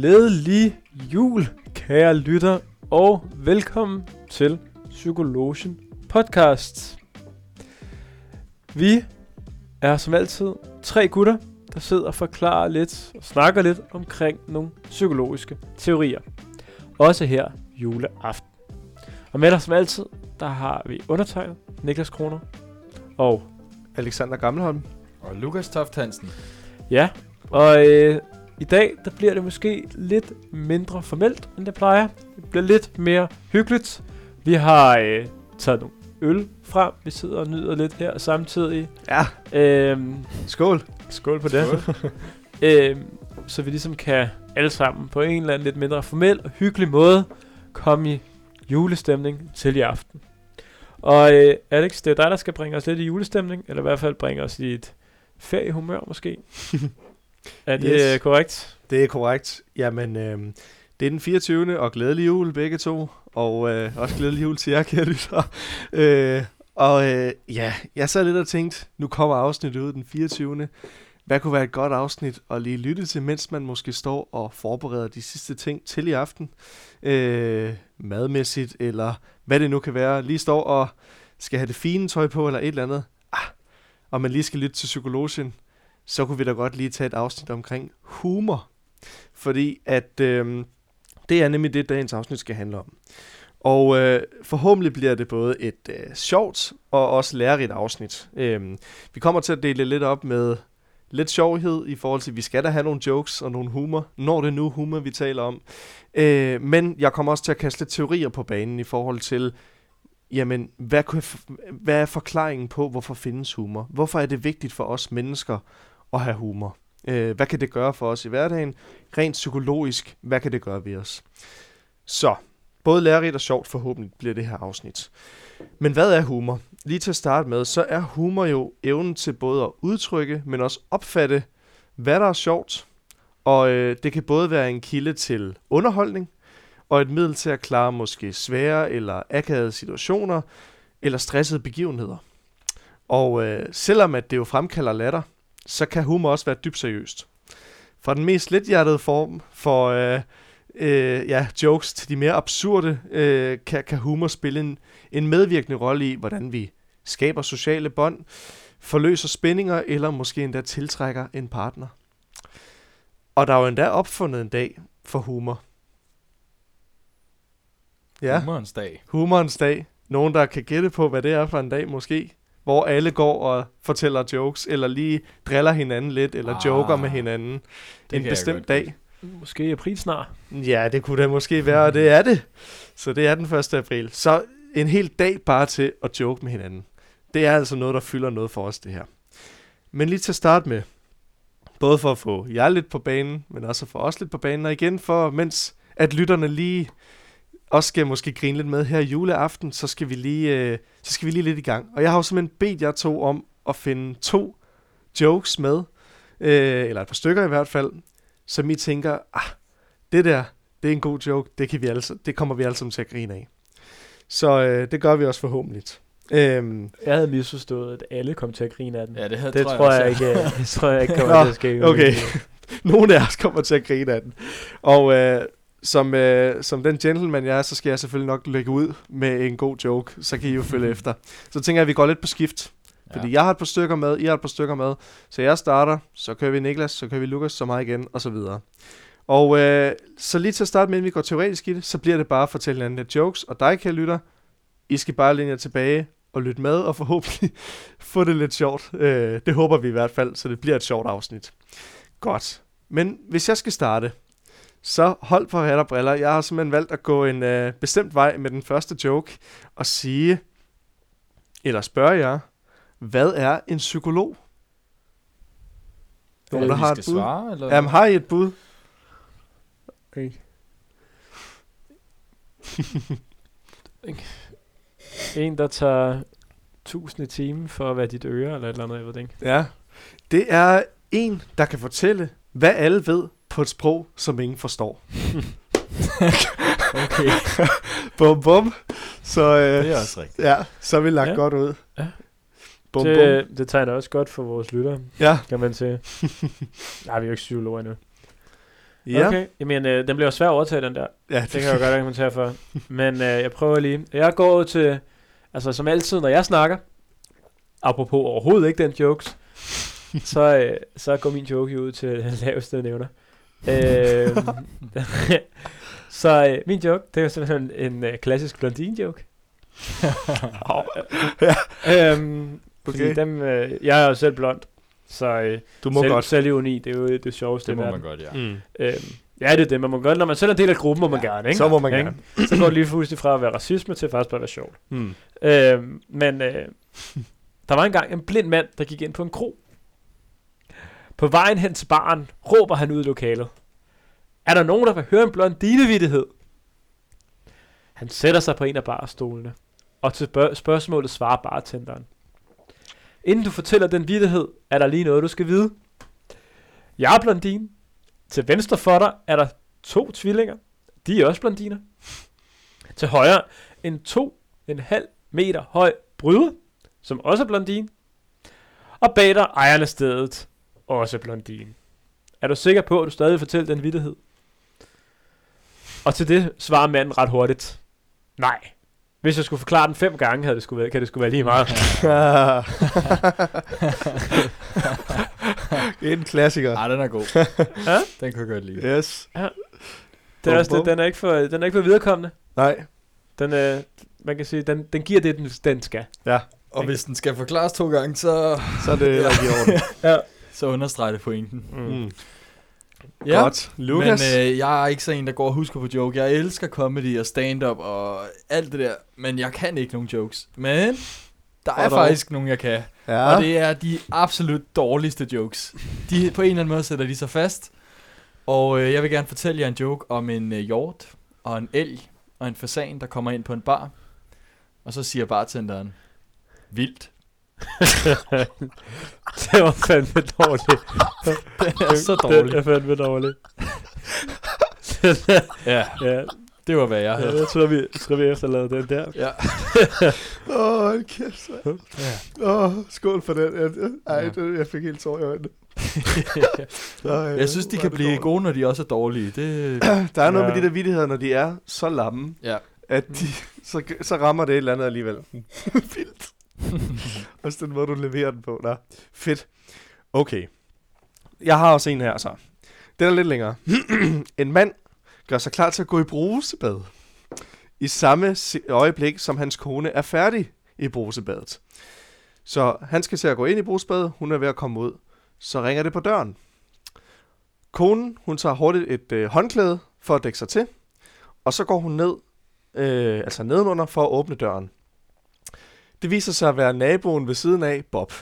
Glædelig jul, kære lytter, og velkommen til Psykologien podcast. Vi er som altid tre gutter, der sidder og forklarer lidt og snakker lidt omkring nogle psykologiske teorier. Også her juleaften. Og med os som altid, der har vi undertegnet Niklas Kroner og Alexander Gammelholm. Og Lukas Toft Hansen. Ja, og øh, i dag, der bliver det måske lidt mindre formelt, end det plejer. Det bliver lidt mere hyggeligt. Vi har øh, taget nogle øl frem. Vi sidder og nyder lidt her samtidig. Ja, Øhm, skål. skål på det. øhm, så vi ligesom kan alle sammen på en eller anden lidt mindre formel og hyggelig måde komme i julestemning til i aften. Og øh, Alex, det er dig, der skal bringe os lidt i julestemning, eller i hvert fald bringe os i et feriehumør måske. er det Yes. korrekt? Det er korrekt. Jamen, øh, det er den 24. og glædelig jul begge to. Og øh, også glædelig jul til jer, kære lytter. Øh, og øh, ja, jeg sad lidt og tænkte, nu kommer afsnittet ud den 24. Hvad kunne være et godt afsnit at lige lytte til, mens man måske står og forbereder de sidste ting til i aften? Øh, madmæssigt, eller hvad det nu kan være. Lige står og skal have det fine tøj på, eller et eller andet. Ah, og man lige skal lytte til psykologien, så kunne vi da godt lige tage et afsnit omkring humor. Fordi at øh, det er nemlig det, dagens afsnit skal handle om. Og øh, forhåbentlig bliver det både et øh, sjovt og også lærerigt afsnit. Øh, vi kommer til at dele lidt op med lidt sjovhed i forhold til, at vi skal da have nogle jokes og nogle humor, når det er nu humor, vi taler om. Øh, men jeg kommer også til at kaste lidt teorier på banen i forhold til, jamen, hvad, kunne, hvad er forklaringen på, hvorfor findes humor? Hvorfor er det vigtigt for os mennesker at have humor? Øh, hvad kan det gøre for os i hverdagen? Rent psykologisk, hvad kan det gøre ved os? Så, både lærerigt og sjovt forhåbentlig bliver det her afsnit. Men hvad er humor? Lige til at starte med, så er humor jo evnen til både at udtrykke, men også opfatte, hvad der er sjovt. Og øh, det kan både være en kilde til underholdning, og et middel til at klare måske svære eller akavede situationer, eller stressede begivenheder. Og øh, selvom at det jo fremkalder latter, så kan humor også være dybt seriøst. Fra den mest lethjertede form for øh, øh, ja, jokes til de mere absurde, øh, kan, kan humor spille en, en medvirkende rolle i, hvordan vi skaber sociale bånd, forløser spændinger eller måske endda tiltrækker en partner. Og der er jo endda opfundet en dag for humor. Ja, Humorens dag. humorens dag. Nogen, der kan gætte på, hvad det er for en dag måske. Hvor alle går og fortæller jokes, eller lige driller hinanden lidt, eller Ah, joker med hinanden. det en bestemt dag. Måske i april snart. Ja, det kunne det måske være, og det er det. Så det er den 1. april. Så en hel dag bare til at joke med hinanden. Det er altså noget, der fylder noget for os, det her. Men lige til at starte med, både for at få jer lidt på banen, men også for os lidt på banen, og igen for, mens at lytterne lige også skal måske grine lidt med her juleaften, så skal vi lige, øh, så skal vi lige lidt i gang. Og jeg har jo simpelthen bedt jer to om at finde to jokes med, øh, eller et par stykker i hvert fald, som I tænker, ah, det der, det er en god joke, det, kan vi alle, det kommer vi alle sammen til at grine af. Så øh, det gør vi også forhåbentlig. Øhm, Jeg havde misforstået, at alle kom til at grine af den. Ja, det, havde, det tror jeg, også, ikke, det tror jeg ikke kommer Nå, til at ske. okay. nogle af os kommer til at grine af den. Og øh, som, øh, som den gentleman jeg er, så skal jeg selvfølgelig nok lægge ud med en god joke, så kan I jo følge efter. Så tænker jeg, at vi går lidt på skift. Fordi Ja. jeg har et par stykker med, I har et par stykker med. Så jeg starter, så kører vi Niklas, så kører vi Lukas, så mig igen, og så videre. Og øh, så lige til at starte med, inden vi går teoretisk i det, så bliver det bare at fortælle hinanden lidt jokes. Og dig, kære lytter, I skal bare læne jer tilbage og lytte med, og forhåbentlig få det lidt sjovt. Øh, det håber vi i hvert fald, så det bliver et sjovt afsnit. Godt. Men hvis jeg skal starte, så hold på hat og briller. Jeg har simpelthen valgt at gå en øh, bestemt vej med den første joke, og sige, eller spørge jer, hvad er en psykolog? Nogen, der har et bud? svare, eller? Jamen, har I et bud? Okay. en, der tager tusind i timen for at være dit øre, eller et eller andet, jeg ved det ikke. Ja. Det er en, der kan fortælle, hvad alle ved på et sprog, som ingen forstår. Okay. Bum, bum. Så, øh, Det er også rigtigt. ja, så er vi lagt Ja. godt ud. Ja. Bum, bum. det, det tegner også godt for vores lyttere, Ja, kan man sige. Nej, vi er jo ikke psykologer endnu. Ja, Okay, jamen øh, den bliver svær at overtage, den der. ja Det kan jeg jo godt argumentere for. Men øh, jeg prøver lige. Jeg går til, altså som altid, når jeg snakker, apropos overhovedet ikke den jokes, så, øh, så går min joke jo ud til den laveste nævner. Øh, så øh, min joke, det er jo simpelthen en øh, klassisk blondine joke. Ja. øhm, fordi Okay. dem, øh, jeg er jo selv blond, så øh, Du må selv, godt. selvironi, det er jo det sjoveste Det må man godt, ja. Mm. Øhm, ja, det er det, man må godt. Når man selv er en del af gruppen, må man Ja, gerne, ikke? Så må man Ikke? gerne. Så går det lige fuldstændig fra at være racisme til faktisk bare at være sjovt. Mm. Øhm, men øh, der var engang en blind mand, der gik ind på en kro. På vejen hen til baren råber han ud i lokalet. Er der nogen, der vil høre en blondinevittighed? Han sætter sig på en af barstolene, og til spørgsmålet svarer bartenderen. Inden du fortæller den vittighed, er der lige noget, du skal vide. Jeg er blondine. Til venstre for dig er der to tvillinger. De er også blondiner. Til højre en to en halv meter høj bryder, som også er blondine. Og bag dig ejerne stedet, også blondine. Er du sikker på, at du stadig fortæller den vittighed? Og til det svarer manden ret hurtigt. Nej. Hvis jeg skulle forklare den fem gange, havde det skulle være, kan det skulle være lige meget. en klassiker. Ej, den er god. Ja? Den kan jeg godt lide. Yes. Det er Bum, også det, den er ikke for, den er ikke for viderekommende. Nej. Den, øh, man kan sige, den, den giver det, den, den skal. Og hvis den skal forklares to gange, så, Så er det Ja. rigtig orden. Ja. Så understreger det pointen. Mm. Ja, Godt. Lukas. men øh, jeg er ikke så en, der går og husker på joke. Jeg elsker comedy og stand-up og alt det der, men jeg kan ikke nogen jokes. Men der er dog. faktisk nogen, jeg kan. ja. Og det er de absolut dårligste jokes. De, på en eller anden måde sætter de sig fast. Og øh, jeg vil gerne fortælle jer en joke om en øh, hjort og en elg og en fasan, der kommer ind på en bar. Og så siger bartenderen, vildt. det var fandme dårligt. Den er så dårlig. Det er fandme dårligt. Ja, ja, det var hvad jeg ja, havde. jeg tror, vi, tror, vi efterlader den der. Ja. Åh, oh, kæft. Åh, ja. oh, skål for den. Jeg, ej, Ja. det, jeg fik helt tår i øjnene. Jeg synes, de kan det blive dårligt. gode, når de også er dårlige. Det, Der er noget Ja. med de der vittigheder, når de er så lamme, ja. at de, så, så rammer det et eller andet alligevel. Vildt. Også den måde, du leverer den på. Nå, fedt. Okay. Jeg har også en her, så. Den er lidt længere. en mand gør sig klar til at gå i brusebad. I samme øjeblik, som hans kone er færdig i brusebadet. Så han skal til at gå ind i brusebadet. Hun er ved at komme ud. Så ringer det på døren. Konen, hun tager hurtigt et øh, håndklæde for at dække sig til. Og så går hun ned, øh, altså nedenunder, for at åbne døren. Det viser sig at være naboen ved siden af, Bob.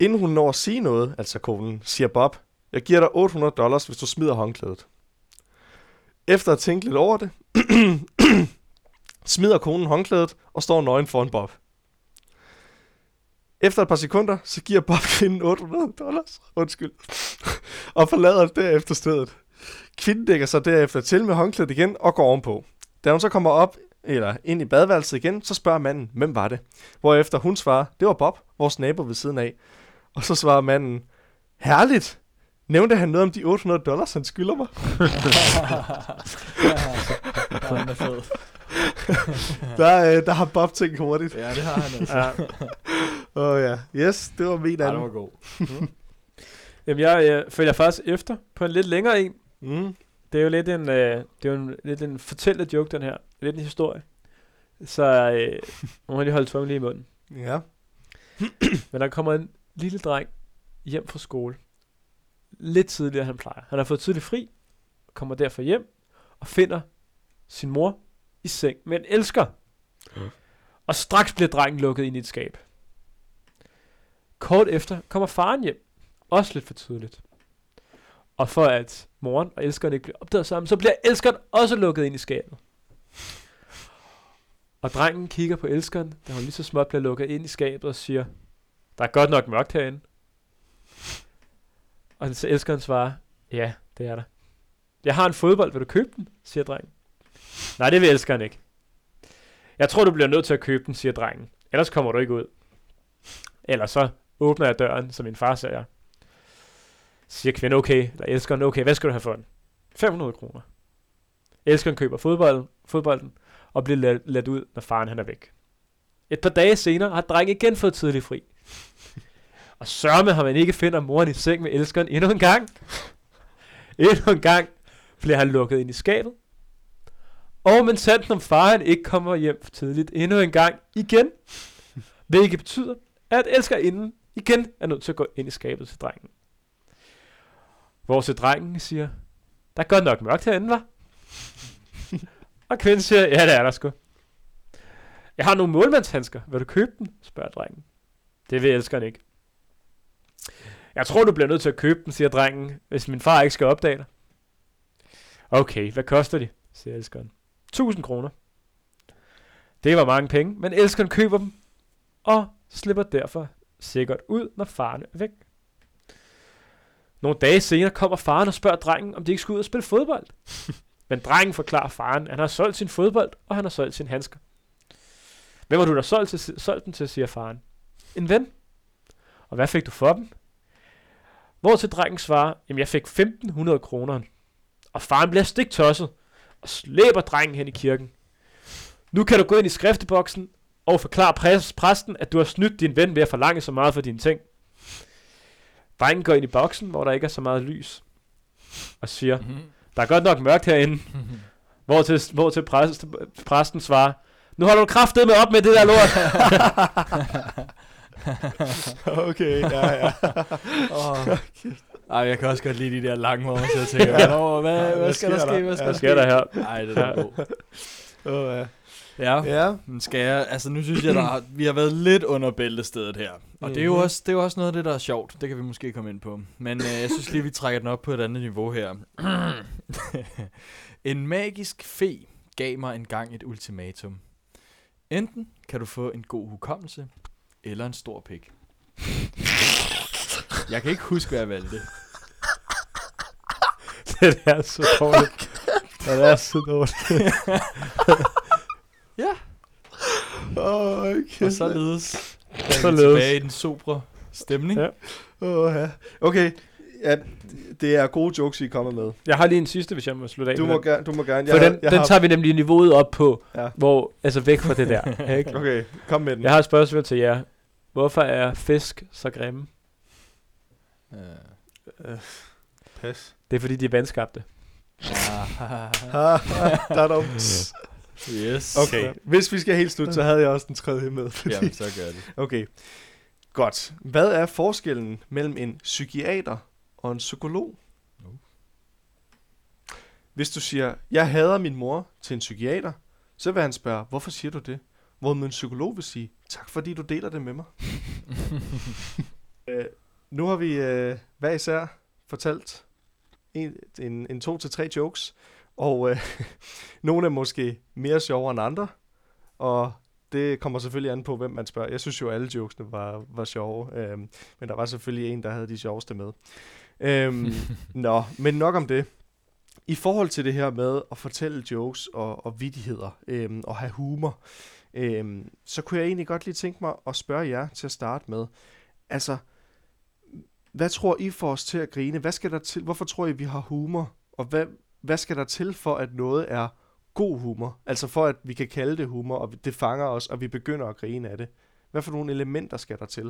Inden hun når at sige noget, altså konen, siger Bob, jeg giver dig 800 dollars, hvis du smider håndklædet. Efter at tænke lidt over det, smider konen håndklædet og står nøgen foran Bob. Efter et par sekunder, så giver Bob kvinden 800 dollars, undskyld, og forlader derefter stedet. Kvinden dækker sig derefter til med håndklædet igen og går ovenpå. Da hun så kommer op, eller ind i badeværelset igen, så spørger manden, hvem var det? Hvorefter hun svarer, det var Bob, vores nabo ved siden af. Og så svarer manden, herligt! Nævnte han noget om de 800 dollars, han skylder mig? ja, er fed. Der, øh, der har Bob tænkt hurtigt. Ja, det har han altså. Ja. Åh oh, ja, yes, det var min anden. det var god. Jamen, jeg øh, følger faktisk efter på en lidt længere en. Mm. Det er jo lidt en, øh, det er jo en, lidt en fortællende joke, den her. Lidt en historie. Så øh, må man lige holde tungen lige i munden. Ja. Men der kommer en lille dreng hjem fra skole. Lidt tidligere, end han plejer. Han har fået tidlig fri, kommer derfor hjem og finder sin mor i seng med en elsker. Og straks bliver drengen lukket ind i et skab. Kort efter kommer faren hjem. Også lidt for tidligt. Og for at moren og elskeren ikke bliver opdaget sammen, så bliver elskeren også lukket ind i skabet. Og drengen kigger på elskeren, da hun lige så småt bliver lukket ind i skabet og siger, der er godt nok mørkt herinde. Og så elskeren svarer, ja, det er der. Jeg har en fodbold, vil du købe den? siger drengen. Nej, det vil elskeren ikke. Jeg tror, du bliver nødt til at købe den, siger drengen. Ellers kommer du ikke ud. Eller så åbner jeg døren, som min far sagde. Siger kvinden, okay, eller elskeren, okay, hvad skal du have for den? 500 kroner. Elskeren køber fodbold, fodbolden, og bliver ladt, ladt ud, når faren han er væk. Et par dage senere har drengen igen fået tidlig fri. Og sørme har man ikke finder moren i seng med elskeren endnu en gang. Endnu en gang bliver han lukket ind i skabet. Og men sandt om faren ikke kommer hjem for tidligt endnu en gang igen. Hvilket betyder, at elskerinden igen er nødt til at gå ind i skabet til drengen. Hvor til drengen siger, der er godt nok mørkt herinde, var. og kvinden siger, ja det er der sgu. Jeg har nogle målmandshandsker. Vil du købe dem? spørger drengen. Det vil elskeren ikke. Jeg tror, du bliver nødt til at købe dem, siger drengen, hvis min far ikke skal opdage dig. Okay, hvad koster de? siger elskeren. 1000 kroner. Det var mange penge, men elskeren køber dem, og slipper derfor sikkert ud, når faren er væk. Nogle dage senere kommer faren og spørger drengen, om de ikke skal ud og spille fodbold. men drengen forklarer faren, at han har solgt sin fodbold, og han har solgt sin handsker. Hvem har du da solgt, til, solgt den til, siger faren. En ven. Og hvad fik du for dem? Hvor til drengen svarer, jamen jeg fik 1500 kroner. Og faren bliver stiktosset og slæber drengen hen i kirken. Nu kan du gå ind i skrifteboksen og forklare præs- præsten, at du har snydt din ven ved at forlange så meget for dine ting. Drengen går ind i boksen, hvor der ikke er så meget lys, og siger, Mhm. der er godt nok mørkt herinde. Hvor til, hvor til præst, præsten svarer, nu holder du kraftet med op med det der lort. okay, ja, ja. oh. Ej, jeg kan også godt lide de der lange år, så jeg tænker, Nå, hvad, hvad, Hvad skal der ske? Hvad skal Hvad der sker der her? Nej, det er god. Oh, ja. Ja, ja. men skal jeg, altså nu synes jeg, der har, vi har været lidt under bæltestedet her. Og det er, jo Mhm. også, det er jo også noget af det, der er sjovt. Det kan vi måske komme ind på. Men øh, jeg synes lige, vi trækker den op på et andet niveau her. en magisk fe gav mig engang et ultimatum. Enten kan du få en god hukommelse, eller en stor pik. Jeg kan ikke huske, hvad jeg valgte. det er så dårligt. Det er så dårligt. Åh, okay. Og således er vi Således. tilbage i den sobre stemning. Ja. Åh, ja. Okay, ja, det er gode jokes, I er kommet med. Jeg har lige en sidste, hvis jeg må slutte af. Du må, den. gerne, du må gerne. For Jeg, den, jeg den har, tager vi nemlig niveauet op på, Ja. hvor, altså væk fra det der. Ikke? Okay, kom med den. Jeg har et spørgsmål til jer. Hvorfor er fisk så grimme? Øh. Pas. Det er fordi, de er vandskabte. Ah, der er dumt. yes. Okay, hvis vi skal helt slut, så havde jeg også den skrevet med. Fordi... Jamen, så gør det. Okay, godt. Hvad er forskellen mellem en psykiater og en psykolog? Nu. Hvis du siger, jeg hader min mor til en psykiater, så vil han spørge, hvorfor siger du det? Hvor en psykolog vil sige, tak fordi du deler det med mig. øh, nu har vi øh, hver især fortalt en, en, en to til tre jokes, og øh, nogle er måske mere sjove end andre, og det kommer selvfølgelig an på, hvem man spørger. Jeg synes jo, alle jokesene var, var sjove, øhm, men der var selvfølgelig en, der havde de sjoveste med. Øhm, nå, men nok om det. I forhold til det her med at fortælle jokes og, og vidigheder øhm, og have humor, øhm, så kunne jeg egentlig godt lige tænke mig at spørge jer til at starte med. Altså, hvad tror I får os til at grine? Hvad skal der til? Hvorfor tror I, vi har humor? Og hvad, hvad skal der til for, at noget er god humor? Altså for, at vi kan kalde det humor, og det fanger os, og vi begynder at grine af det. Hvad for nogle elementer skal der til?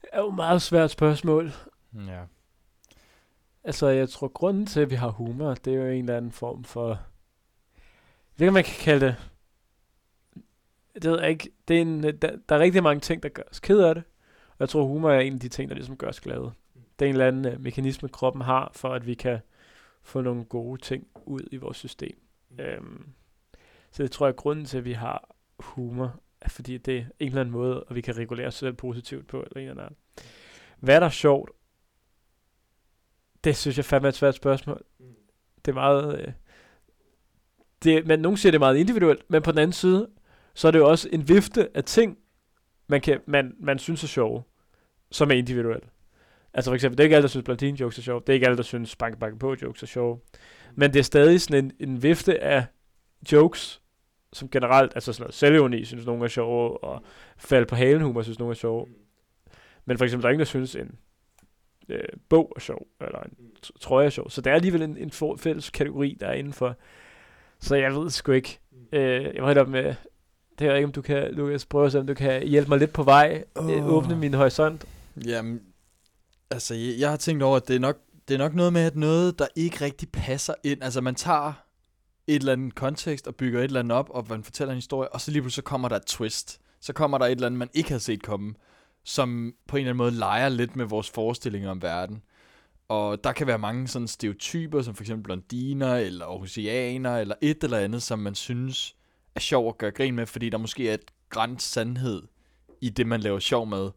Det er jo et meget svært spørgsmål. Ja. Altså, jeg tror, grunden til, at vi har humor, det er jo en eller anden form for... Ikke, om man kan kalde det... Det ved jeg ikke. Det er en, der, der er rigtig mange ting, der gør os ked af det. Og jeg tror, humor er en af de ting, der ligesom gør os glade. Det er en eller anden uh, mekanisme, kroppen har, for at vi kan få nogle gode ting ud i vores system. Mm. Øhm, så det tror jeg, at grunden til, at vi har humor, er fordi det er en eller anden måde, og vi kan regulere os selv positivt på, eller en eller anden. Hvad er der sjovt? Det synes jeg fandme er et svært spørgsmål. Det er meget... Øh, det, men nogen siger, det er meget individuelt, men på den anden side, så er det jo også en vifte af ting, man, kan, man, man synes er sjove, som er individuelle. Altså for eksempel, det er ikke alle, der synes, Blondine jokes er sjove. Det er ikke alle, der synes, Banke Banke På jokes er sjove. Men det er stadig sådan en, en vifte af jokes, som generelt, altså sådan noget selvironi, synes nogen er sjove, og fald på halen humor, synes nogen er sjove. Men for eksempel, der er ingen, der synes, en øh, bog er sjov, eller en trøje er sjov. Så der er alligevel en, en for, fælles kategori, der er indenfor. Så jeg ved sgu ikke. Øh, jeg var helt op med, det ved ikke, om du kan, Lukas, prøve at se, om du kan hjælpe mig lidt på vej, oh. øh, åbne min horisont. Jamen, altså, jeg, jeg har tænkt over, at det er, nok, det er nok noget med, at noget, der ikke rigtig passer ind. Altså, man tager et eller andet kontekst og bygger et eller andet op, og man fortæller en historie, og så lige pludselig så kommer der et twist. Så kommer der et eller andet, man ikke havde set komme, som på en eller anden måde leger lidt med vores forestillinger om verden. Og der kan være mange sådan stereotyper, som for eksempel blondiner, eller oceaner, eller et eller andet, som man synes er sjov at gøre grin med, fordi der måske er et græns sandhed i det, man laver sjov med.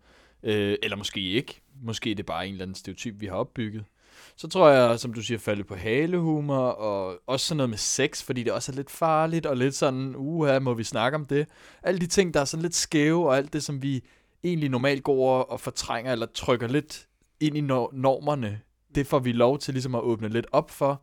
Øh, eller måske ikke. Måske er det bare en eller anden stereotyp, vi har opbygget. Så tror jeg, som du siger, falde på halehumor, og også sådan noget med sex, fordi det også er lidt farligt, og lidt sådan, uha, må vi snakke om det? Alle de ting, der er sådan lidt skæve, og alt det, som vi egentlig normalt går og fortrænger, eller trykker lidt ind i normerne, det får vi lov til ligesom at åbne lidt op for,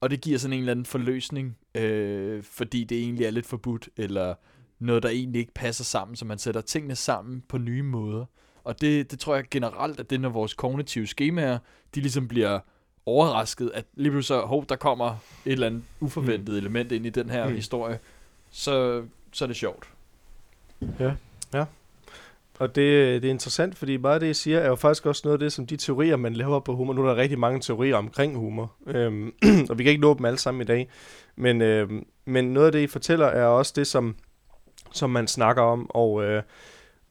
og det giver sådan en eller anden forløsning, øh, fordi det egentlig er lidt forbudt, eller noget, der egentlig ikke passer sammen, så man sætter tingene sammen på nye måder. Og det, det tror jeg generelt, at det når vores kognitive skemaer, de ligesom bliver overrasket, at lige pludselig så, hov, der kommer et eller andet uforventet mm. element ind i den her Mm. historie, så, så er det sjovt. Og det, det er interessant, fordi meget af det, jeg siger, er jo faktisk også noget af det, som de teorier, man laver på humor. Nu er der rigtig mange teorier omkring humor, øhm, og vi kan ikke nå dem alle sammen i dag. Men, øhm, men noget af det, I fortæller, er også det, som, som man snakker om. Og, øh,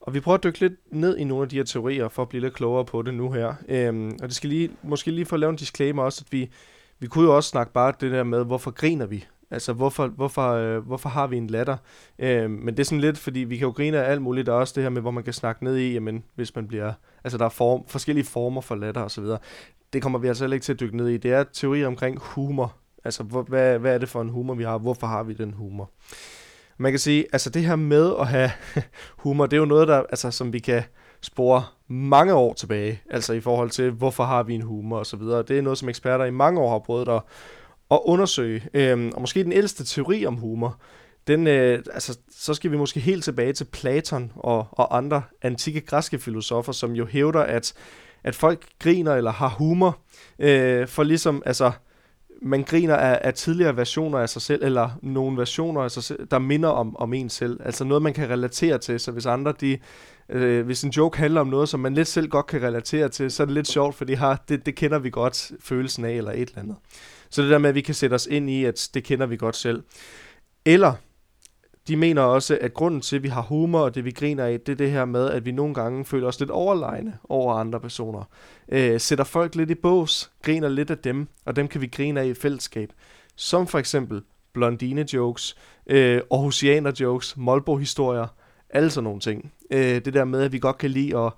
og vi prøver at dykke lidt ned i nogle af de her teorier, for at blive lidt klogere på det nu her. Øhm, og det skal lige, måske lige for at lave en disclaimer også, at vi, vi kunne jo også snakke bare det der med, hvorfor griner vi? Altså, hvorfor, hvorfor, øh, hvorfor har vi en latter? Øh, men det er sådan lidt, fordi vi kan jo grine af alt muligt. Der er også det her med, hvor man kan snakke ned i, jamen, hvis man bliver... Altså, der er form, forskellige former for latter osv. Det kommer vi altså heller ikke til at dykke ned i. Det er teorier omkring humor. Altså, hvor, hvad, hvad er det for en humor, vi har? Hvorfor har vi den humor? Man kan sige, altså det her med at have humor, det er jo noget, der, altså, som vi kan spore mange år tilbage, altså i forhold til, hvorfor har vi en humor og så videre. Det er noget, som eksperter i mange år har prøvet at, at undersøge. Øhm, og måske den ældste teori om humor, den, øh, altså, så skal vi måske helt tilbage til Platon og, og andre antikke græske filosofer, som jo hævder, at, at folk griner eller har humor, øh, for ligesom, altså, man griner af, af tidligere versioner af sig selv, eller nogle versioner af sig selv, der minder om, om en selv. Altså noget, man kan relatere til, så hvis andre, de, øh, hvis en joke handler om noget, som man lidt selv godt kan relatere til, så er det lidt sjovt, for de har, det, det kender vi godt følelsen af, eller et eller andet. Så det der med, at vi kan sætte os ind i, at det kender vi godt selv. Eller, de mener også, at grunden til, at vi har humor, og det vi griner af, det er det her med, at vi nogle gange føler os lidt overlegne over andre personer. Øh, sætter folk lidt i bås, griner lidt af dem, og dem kan vi grine af i fællesskab. Som for eksempel blondine-jokes, øh, Aarhusianer-jokes, Molbo-historier, alle sådan nogle ting. Øh, det der med, at vi godt kan lide at,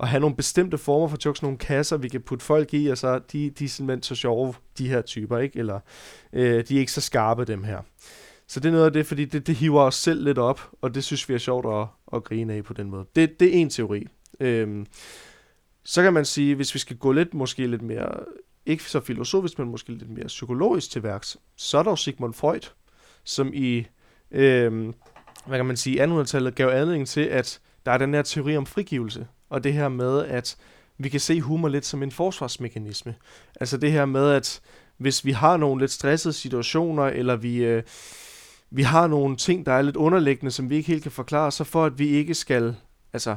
at have nogle bestemte former for jokes, nogle kasser, vi kan putte folk i, og så de, de er simpelthen så sjove, de her typer, ikke? Eller øh, de er ikke så skarpe, dem her. Så det er noget af det, fordi det, det hiver os selv lidt op, og det synes vi er sjovt at, at grine af på den måde. Det, det er en teori. Øhm, så kan man sige, hvis vi skal gå lidt, måske lidt mere, ikke så filosofisk, men måske lidt mere psykologisk til værks, så er der jo Sigmund Freud, som i, øhm, hvad kan man sige, 1800-tallet gav anledning til, at der er den her teori om frigivelse, og det her med, at vi kan se humor lidt som en forsvarsmekanisme. Altså det her med, at hvis vi har nogle lidt stressede situationer, eller vi, øh, vi har nogle ting, der er lidt underliggende, som vi ikke helt kan forklare, så for at vi ikke skal altså,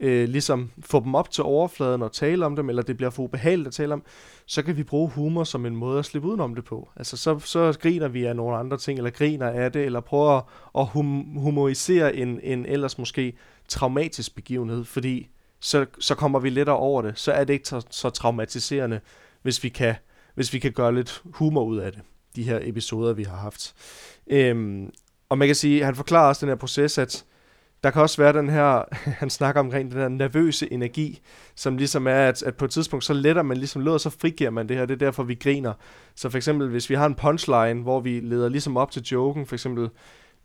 øh, ligesom få dem op til overfladen og tale om dem, eller det bliver for ubehageligt at tale om, så kan vi bruge humor som en måde at slippe udenom det på. Altså så, så griner vi af nogle andre ting, eller griner af det, eller prøver at, at hum- humorisere en, en ellers måske traumatisk begivenhed, fordi så, så kommer vi lettere over det. Så er det ikke så, så traumatiserende, hvis vi kan hvis vi kan gøre lidt humor ud af det, de her episoder, vi har haft. Øhm, og man kan sige, han forklarer også den her proces, at der kan også være den her, han snakker omkring den her nervøse energi, som ligesom er, at, at på et tidspunkt, så letter man ligesom låd, og så frigiver man det her, det er derfor, vi griner. Så for eksempel, hvis vi har en punchline, hvor vi leder ligesom op til joken, for eksempel,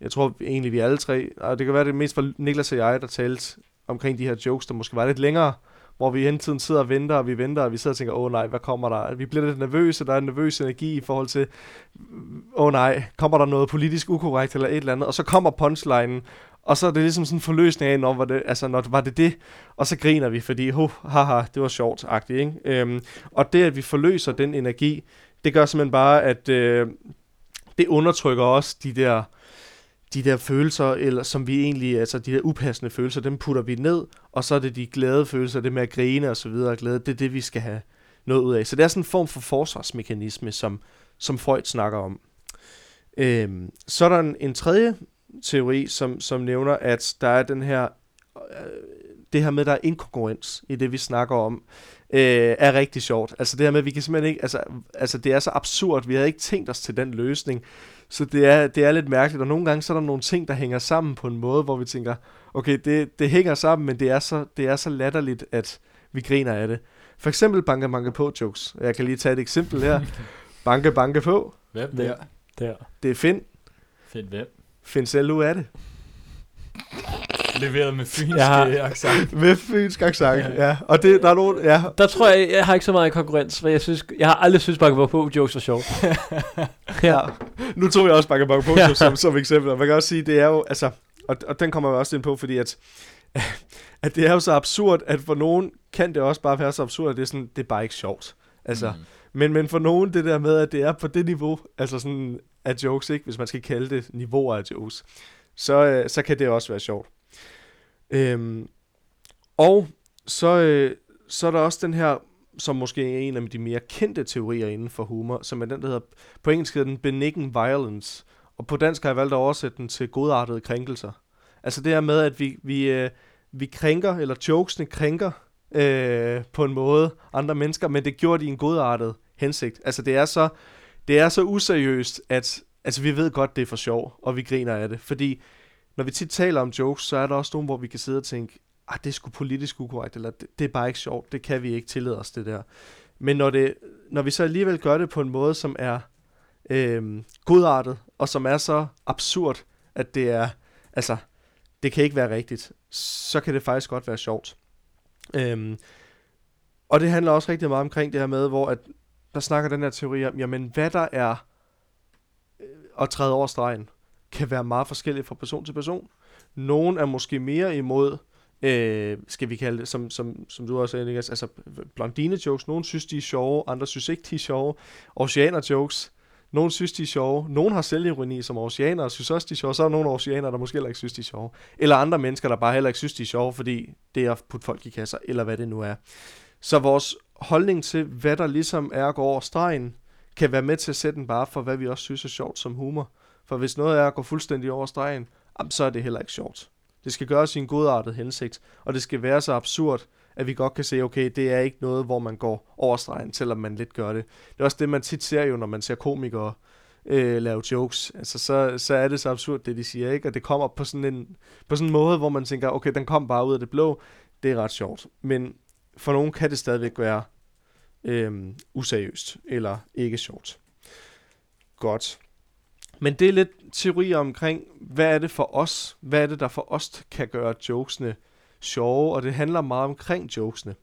jeg tror egentlig, vi alle tre, og det kan være det mest for Niklas og jeg, der talte omkring de her jokes, der måske var lidt længere, hvor vi hele tiden sidder og venter, og vi venter, og vi sidder og tænker, åh nej, hvad kommer der? Vi bliver lidt nervøse, der er en nervøs energi i forhold til, åh nej, kommer der noget politisk ukorrekt eller et eller andet? Og så kommer punchlinen, Og så er det ligesom sådan en forløsning af, når, var det, altså, når var det det, og så griner vi, fordi, ho, haha, det var sjovt, agtigt, ikke? Øhm, og det, at vi forløser den energi, det gør simpelthen bare, at øh, det undertrykker også de der, de der følelser, eller som vi egentlig, altså de der upassende følelser, dem putter vi ned, og så er det de glade følelser, det med at grine og så videre, og glæde, det er det, vi skal have noget ud af. Så det er sådan en form for forsvarsmekanisme, som, som Freud snakker om. Øhm, så er der en, en tredje teori, som, som nævner, at der er den her, øh, det her med, at der er inkongruens i det, vi snakker om, øh, er rigtig sjovt. Altså det her med, at vi kan simpelthen ikke, altså, altså det er så absurd, vi havde ikke tænkt os til den løsning, så det er, det er lidt mærkeligt, og nogle gange så er der nogle ting, der hænger sammen på en måde, hvor vi tænker, okay, det, det hænger sammen, men det er, så, det er så latterligt, at vi griner af det. For eksempel banke banke på jokes. Jeg kan lige tage et eksempel her. Banke banke på. Hvem der? der? Det er Finn. Find hvem? Find selv ud af det. Leveret med fynsk Jeg har- ja. accent. Med fynsk accent, Ja. ja. ja. Og det, der er nogen, ja. Der tror jeg, jeg har ikke så meget konkurrence, for jeg synes, jeg har aldrig synes, Banke på jokes var sjov. ja. Nu tog jeg også banke på Ja. ja. som, som eksempel. Og man kan også sige, det er jo, altså, og, og den kommer jeg også ind på, fordi at, at det er jo så absurd, at for nogen kan det også bare være så absurd, at det er, sådan, det er bare ikke sjovt. Altså, mm. men, men for nogen, det der med, at det er på det niveau, altså sådan af jokes, ikke? hvis man skal kalde det niveauer af jokes, så, øh, så kan det også være sjovt. Øhm, og så, øh, så er der også den her, som måske er en af de mere kendte teorier inden for humor, som er den, der hedder, på engelsk hedder den benign violence, og på dansk har jeg valgt at oversætte den til godartede krænkelser. Altså det her med, at vi, vi, øh, vi krænker, eller jokesene krænker øh, på en måde andre mennesker, men det gjorde de i en godartet hensigt. Altså det er så, det er så useriøst, at altså, vi ved godt, det er for sjov, og vi griner af det. Fordi når vi tit taler om jokes, så er der også nogle, hvor vi kan sidde og tænke, ah, det er sgu politisk ukorrekt, eller det, det er bare ikke sjovt, det kan vi ikke tillade os, det der. Men når, det, når vi så alligevel gør det på en måde, som er øh, godartet, og som er så absurd, at det er, altså, det kan ikke være rigtigt, så kan det faktisk godt være sjovt. Øhm, og det handler også rigtig meget omkring det her med, hvor at der snakker den her teori om, jamen hvad der er øh, at træde over stregen, kan være meget forskelligt fra person til person. Nogen er måske mere imod, øh, skal vi kalde det, som, som, som du også sagde, Niklas, altså blondine jokes. Nogen synes, de er sjove, andre synes ikke, de er sjove. Oceaner jokes. Nogen synes, de er sjove. Nogen har selvironi som oceaner, og synes også, de er sjove. Så er der nogle oceaner, der måske heller ikke synes, de er sjove. Eller andre mennesker, der bare heller ikke synes, de er sjove, fordi det er at putte folk i kasser, eller hvad det nu er. Så vores holdning til, hvad der ligesom er at gå over stregen, kan være med til at sætte den bare for, hvad vi også synes er sjovt som humor. For hvis noget er at gå fuldstændig over stregen, så er det heller ikke sjovt. Det skal gøres i en godartet hensigt, og det skal være så absurd, at vi godt kan se, okay, det er ikke noget, hvor man går over stregen, selvom man lidt gør det. Det er også det, man tit ser jo, når man ser komikere øh, lave jokes. Altså, så, så er det så absurd, det de siger, ikke? Og det kommer på sådan en, på sådan en måde, hvor man tænker, okay, den kom bare ud af det blå. Det er ret sjovt. Men for nogen kan det stadigvæk være øh, useriøst, eller ikke sjovt. Godt. Men det er lidt teori omkring, hvad er det for os? Hvad er det, der for os kan gøre jokesene sjove? Og det handler meget omkring jokesene.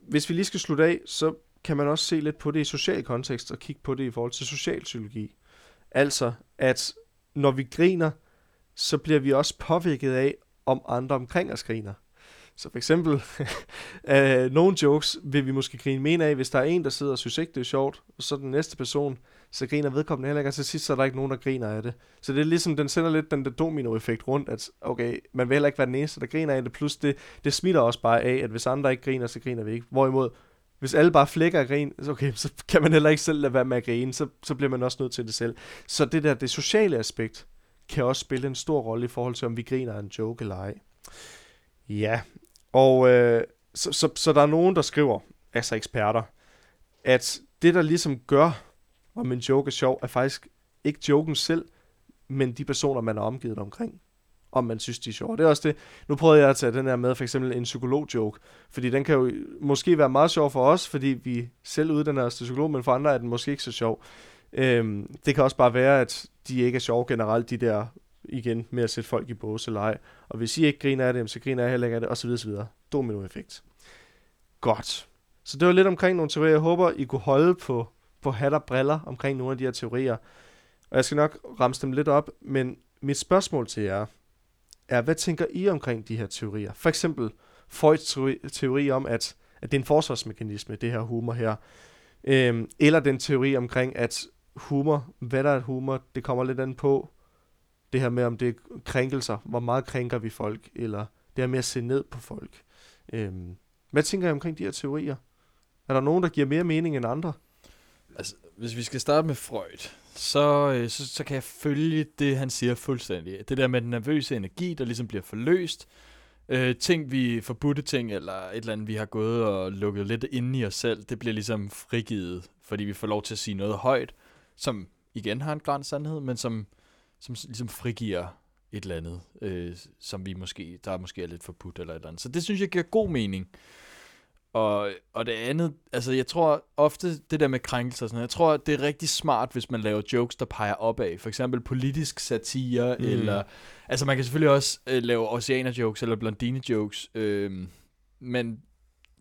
Hvis vi lige skal slutte af, så kan man også se lidt på det i social kontekst og kigge på det i forhold til socialpsykologi. Altså, at når vi griner, så bliver vi også påvirket af, om andre omkring os griner. Så for eksempel, øh, nogle jokes vil vi måske grine mere af, hvis der er en, der sidder og synes ikke, det er sjovt, og så den næste person, så griner vedkommende heller ikke, og til sidst så er der ikke nogen, der griner af det. Så det er ligesom, den sender lidt den der dominoeffekt rundt, at okay, man vil heller ikke være den eneste, der griner af det, plus det, det smitter også bare af, at hvis andre ikke griner, så griner vi ikke. Hvorimod, hvis alle bare flækker og griner, så, okay, så kan man heller ikke selv lade være med at grine, så, så bliver man også nødt til det selv. Så det der, det sociale aspekt, kan også spille en stor rolle i forhold til, om vi griner af en joke eller ej. Ja, og øh, så, så, så der er nogen, der skriver, altså eksperter, at det, der ligesom gør, om en joke er sjov, er faktisk ikke joken selv, men de personer, man er omgivet omkring, om man synes, de er sjove. Det er også det. Nu prøvede jeg at tage den her med, for eksempel en psykolog-joke, fordi den kan jo måske være meget sjov for os, fordi vi selv uddanner os til psykolog, men for andre er den måske ikke så sjov. Øhm, det kan også bare være, at de ikke er sjove generelt, de der igen med at sætte folk i bås eller ej. Og hvis I ikke griner af det, så griner jeg heller ikke af det, osv. osv. Dominoeffekt. Godt. Så det var lidt omkring nogle teorier. Jeg håber, I kunne holde på, på hat og briller omkring nogle af de her teorier. Og jeg skal nok ramse dem lidt op, men mit spørgsmål til jer er, hvad tænker I omkring de her teorier? For eksempel Freuds teori, teori om, at, at det er en forsvarsmekanisme, det her humor her. Øhm, eller den teori omkring, at humor, hvad der er humor, det kommer lidt an på det her med, om det er krænkelser, hvor meget krænker vi folk, eller det her med at se ned på folk. Øhm, hvad tænker I omkring de her teorier? Er der nogen, der giver mere mening end andre? Altså, hvis vi skal starte med Freud, så, øh, så, så kan jeg følge det, han siger fuldstændig. Det der med den nervøse energi, der ligesom bliver forløst. Øh, ting, vi forbudte ting, eller et eller andet, vi har gået og lukket lidt inde i os selv, det bliver ligesom frigivet, fordi vi får lov til at sige noget højt, som igen har en græns sandhed, men som, som ligesom frigiver et eller andet, øh, som vi måske, der måske er lidt forbudt eller et eller andet. Så det synes jeg giver god mening. Og, og det andet, altså jeg tror ofte det der med krænkelser og sådan noget, jeg tror det er rigtig smart, hvis man laver jokes, der peger opad. For eksempel politisk satire, mm. eller, altså man kan selvfølgelig også øh, lave oceaner jokes, eller blondine jokes, øh, men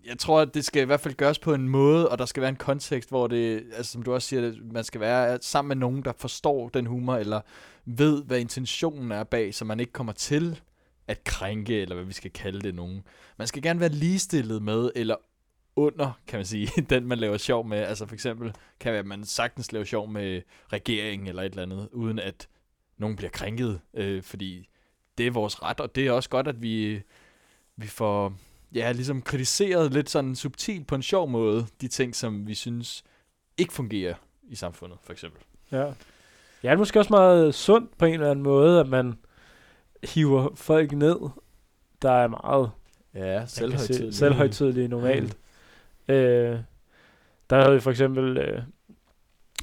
jeg tror, at det skal i hvert fald gøres på en måde, og der skal være en kontekst, hvor det, altså som du også siger, man skal være sammen med nogen, der forstår den humor, eller ved, hvad intentionen er bag, så man ikke kommer til at krænke, eller hvad vi skal kalde det nogen. Man skal gerne være ligestillet med, eller under, kan man sige, den man laver sjov med. Altså for eksempel kan man sagtens lave sjov med regeringen eller et eller andet, uden at nogen bliver krænket, øh, fordi det er vores ret, og det er også godt, at vi, vi får ja, ligesom kritiseret lidt sådan subtilt på en sjov måde, de ting, som vi synes ikke fungerer i samfundet, for eksempel. Ja. Ja, det er måske også meget sundt på en eller anden måde, at man hiver folk ned, der er meget Ja, selvhøjtidligt. selvhøjtidlige normalt. Mm. Øh, der havde vi for eksempel, øh,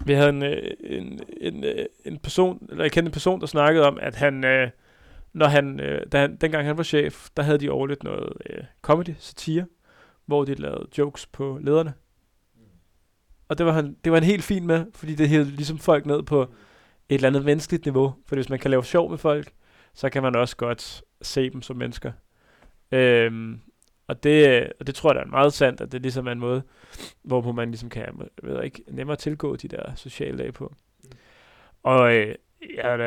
vi havde en, øh, en, en, øh, en person, eller jeg kendte en person, der snakkede om, at han, øh, når han, øh, da han, dengang han var chef, der havde de årligt noget øh, comedy, satire, hvor de lavede jokes på lederne. Og det var han, det var han helt fint med, fordi det hed ligesom folk ned på et eller andet menneskeligt niveau. For hvis man kan lave sjov med folk, så kan man også godt se dem som mennesker. Øhm, og det, og det tror jeg, der er meget sandt, at det ligesom er en måde, hvorpå man ligesom kan, jeg ved ikke, nemmere tilgå de der sociale dage på. Og øh, jeg er, da,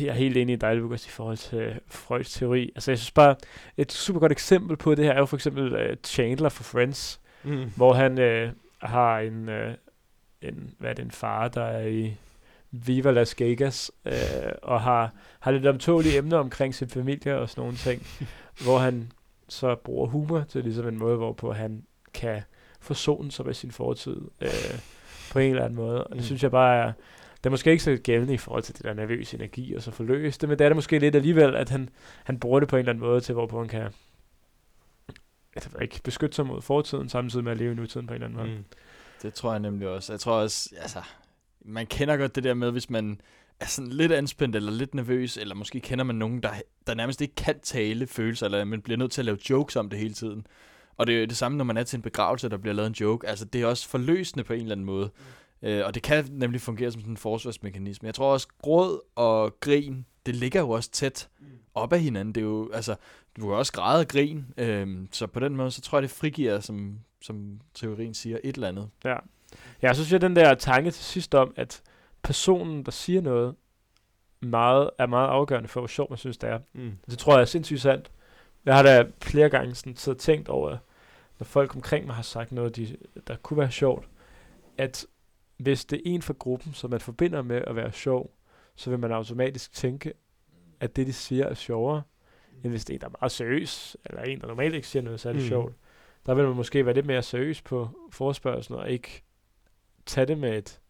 jeg er helt enig i dig, Lukas, i forhold til Freuds teori. Altså jeg synes bare, et super godt eksempel på det her er jo for eksempel uh, Chandler fra Friends, Mm. hvor han øh, har en, øh, en, hvad er det, en far, der er i Viva Las Vegas, øh, og har, har lidt omtålige emner omkring sin familie og sådan nogle ting, hvor han så bruger humor til ligesom en måde, hvorpå han kan forsone sig med sin fortid øh, på en eller anden måde. Og det Mm. synes jeg bare er, det er måske ikke så gældende i forhold til det der nervøse energi og så forløse det, men det er det måske lidt alligevel, at han, han bruger det på en eller anden måde til, hvorpå han kan jeg ved ikke, beskytte sig mod fortiden, samtidig med at leve i nutiden på en eller anden måde. Mm. Det tror jeg nemlig også. Jeg tror også, altså, man kender godt det der med, hvis man er sådan lidt anspændt eller lidt nervøs, eller måske kender man nogen, der, der nærmest ikke kan tale følelser, eller man bliver nødt til at lave jokes om det hele tiden. Og det er jo det samme, når man er til en begravelse, der bliver lavet en joke. Altså, det er også forløsende på en eller anden måde. Mm. Øh, og det kan nemlig fungere som sådan en forsvarsmekanisme. Jeg tror også, gråd og grin, det ligger jo også tæt op af hinanden. Det er jo, altså, du kan også græde og grin. Øhm, så på den måde, så tror jeg, det frigiver, som, som teorien siger, et eller andet. Ja. Ja, så synes jeg, den der tanke til sidst om, at personen, der siger noget, meget, er meget afgørende for, hvor sjovt man synes, det er. Mm. Det tror jeg er sindssygt sandt. Jeg har da flere gange sådan, så tænkt over, når folk omkring mig har sagt noget, de, der kunne være sjovt, at hvis det er en fra gruppen, som man forbinder med at være sjov, så vil man automatisk tænke, at det, de siger, er sjovere, end hvis det er en, der er meget seriøs, eller en, der normalt ikke siger noget særligt Mm. sjovt. Der vil man måske være lidt mere seriøs på forspørgselen, og ikke tage det med et,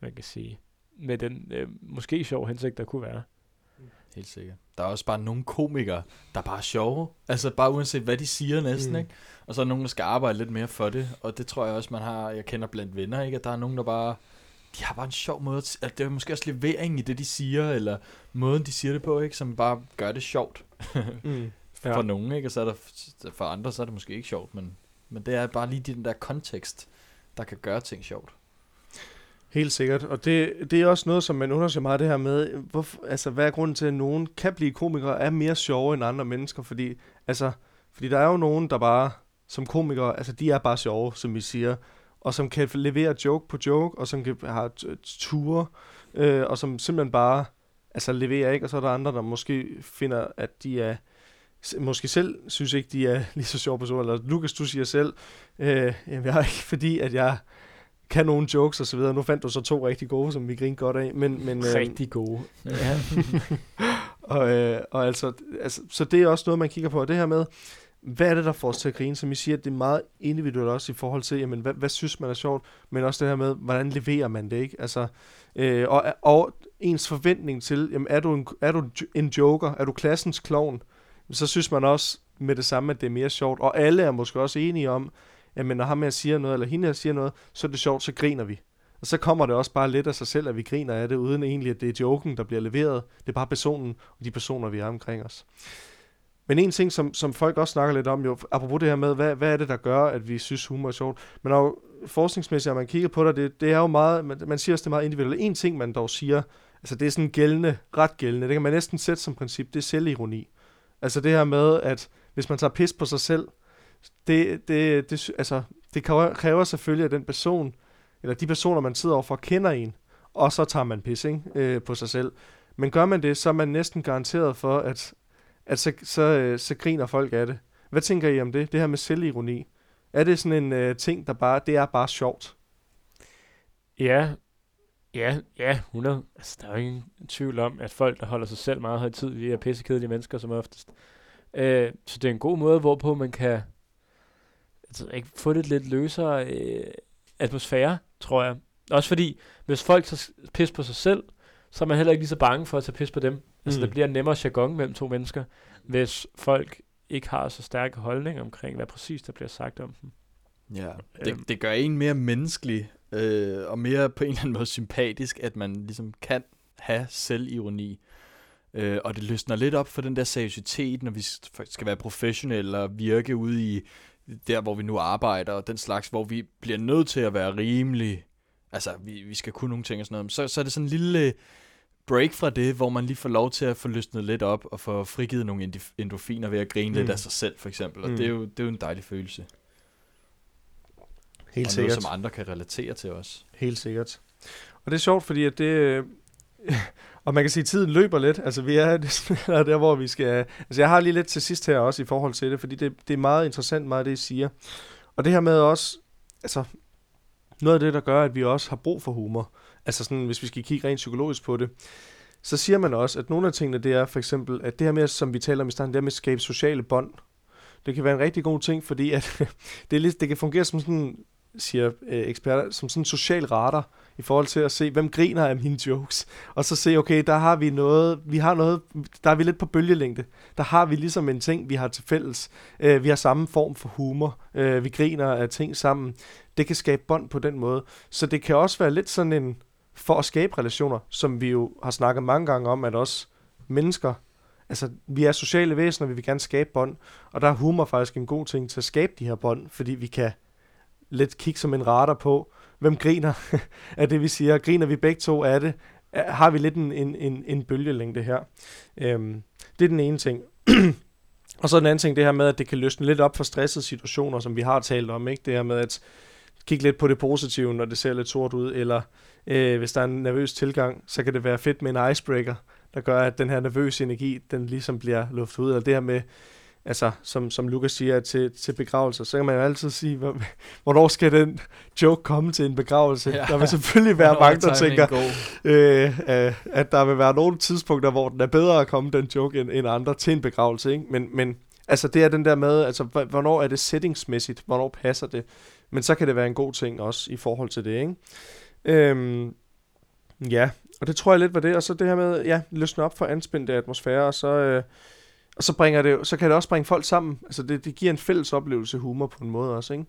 man kan sige, med den øh, måske sjov hensigt, der kunne være. Helt sikkert. Der er også bare nogle komikere, der er bare sjove. Altså bare uanset hvad de siger næsten, Mm. ikke? Og så er der nogen, der skal arbejde lidt mere for det. Og det tror jeg også, man har, jeg kender blandt venner, ikke? At der er nogen, der bare, de har bare en sjov måde, at, at det er måske også levering i det, de siger, eller måden, de siger det på, ikke? Som bare gør det sjovt Mm. for ja. nogen, ikke? Og så er der, for andre, så er det måske ikke sjovt, men, men det er bare lige den der kontekst, der kan gøre ting sjovt. Helt sikkert, og det, det er også noget, som man undersøger meget det her med, hvorfor, altså, hvad er grunden til, at nogen kan blive komikere, er mere sjove end andre mennesker, fordi, altså, fordi der er jo nogen, der bare, som komikere, altså de er bare sjove, som vi siger, og som kan levere joke på joke, og som kan have ture, øh, og som simpelthen bare altså leverer ikke, og så er der andre, der måske finder, at de er måske selv synes ikke, de er lige så sjove personer. Eller Lukas, du siger selv, øh, jamen, jeg er ikke fordi, at jeg kan nogle jokes og så videre. Nu fandt du så to rigtig gode, som vi griner godt af. Men, men, øh, Rigtig gode. Ja. og, øh, og altså, altså, så det er også noget, man kigger på. Og det her med, hvad er det, der får os til at grine? Som I siger, det er meget individuelt også i forhold til, jamen, hvad, hvad synes man er sjovt, men også det her med, hvordan leverer man det, ikke? Altså, øh, og, og ens forventning til, jamen, er du, en, er du en joker? Er du klassens klovn? Så synes man også med det samme, at det er mere sjovt. Og alle er måske også enige om, jamen, når ham her siger noget, eller hende her siger noget, så er det sjovt, så griner vi. Og så kommer det også bare lidt af sig selv, at vi griner af det, uden egentlig, at det er joken, der bliver leveret. Det er bare personen og de personer, vi er omkring os. Men en ting, som, som folk også snakker lidt om, jo, apropos det her med, hvad, hvad er det, der gør, at vi synes, humor er sjovt? Men jo, forskningsmæssigt, når man kigger på det, det, det er jo meget, man, man siger også, det er meget individuelt. En ting, man dog siger, altså det er sådan gældende, ret gældende, det kan man næsten sætte som princip, det er selvironi. Altså det her med, at hvis man tager pis på sig selv, det, det, det, altså, det kræver, selvfølgelig, at den person, eller de personer, man sidder overfor, kender en, og så tager man pis ikke, øh, på sig selv. Men gør man det, så er man næsten garanteret for, at, at så, så, øh, så griner folk af det. Hvad tænker I om det? Det her med selvironi. Er det sådan en øh, ting, der bare, det er bare sjovt? Ja, ja, ja, 100. Altså, der er jo ingen tvivl om, at folk, der holder sig selv meget højtidlige, er pissekedelige mennesker som oftest. Øh, så det er en god måde, hvorpå man kan altså, ikke, få det lidt løsere øh, atmosfære, tror jeg. Også fordi, hvis folk så pis på sig selv, så er man heller ikke lige så bange for at tage pis på dem. Altså, Mm. der bliver nemmere jargon mellem to mennesker, hvis folk ikke har så stærke holdninger omkring, hvad præcis der bliver sagt om dem. Ja, Øhm. det, det gør en mere menneskelig, øh, og mere på en eller anden måde sympatisk, at man ligesom kan have selvironi. Øh, og det løsner lidt op for den der seriøsitet, når vi skal være professionelle og virke ude i der, hvor vi nu arbejder, og den slags, hvor vi bliver nødt til at være rimelig, altså vi, vi skal kunne nogle ting og sådan noget, så, så er det sådan en lille break fra det, hvor man lige får lov til at få løsnet lidt op, og få frigivet nogle endorfiner ved at grine mm. lidt af sig selv, for eksempel, og Mm. det, er jo, det er jo en dejlig følelse. Helt og sikkert. noget, som andre kan relatere til os. Helt sikkert. Og det er sjovt, fordi at det... og man kan sige, at tiden løber lidt. Altså, vi er der, hvor vi skal... Altså, jeg har lige lidt til sidst her også i forhold til det, fordi det, det er meget interessant, meget det, I siger. Og det her med også... Altså, noget af det, der gør, at vi også har brug for humor, altså sådan, hvis vi skal kigge rent psykologisk på det, så siger man også, at nogle af tingene, det er for eksempel, at det her med, som vi taler om i starten, det her med at skabe sociale bånd, det kan være en rigtig god ting, fordi at det, er lidt, det kan fungere som sådan, siger øh, eksperter, som sådan en social radar, i forhold til at se, hvem griner af mine jokes, og så se, okay, der har vi noget, vi har noget, der er vi lidt på bølgelængde, der har vi ligesom en ting, vi har til fælles, øh, vi har samme form for humor, øh, vi griner af ting sammen, det kan skabe bånd på den måde, så det kan også være lidt sådan en, for at skabe relationer, som vi jo har snakket mange gange om, at også mennesker, altså vi er sociale væsener, vi vil gerne skabe bånd, og der er humor faktisk en god ting til at skabe de her bånd, fordi vi kan lidt kigge som en radar på, hvem griner af det, vi siger. Griner vi begge to af det? Har vi lidt en, en, en, en bølgelængde her? Øhm, det er den ene ting. og så den anden ting, det her med, at det kan løsne lidt op for stressede situationer, som vi har talt om. Ikke? Det her med at kigge lidt på det positive, når det ser lidt sort ud, eller øh, hvis der er en nervøs tilgang, så kan det være fedt med en icebreaker, der gør, at den her nervøse energi, den ligesom bliver luftet ud. Og det her med, altså, som, som Lukas siger, til, til begravelser, så kan man jo altid sige, hvor, hvornår skal den joke komme til en begravelse? Ja. Der vil selvfølgelig være mange, der tænker, øh, øh, at der vil være nogle tidspunkter, hvor den er bedre at komme, den joke, end, end andre til en begravelse. Ikke? Men, men altså, det er den der med, altså, hv- hvornår er det settingsmæssigt? Hvornår passer det? Men så kan det være en god ting også i forhold til det. Ikke? Øhm, ja, og det tror jeg lidt var det. Og så det her med, ja, løsne op for anspændte atmosfære, og så... Øh, og så, bringer det, så kan det også bringe folk sammen. Altså det, det giver en fælles oplevelse humor på en måde også, ikke?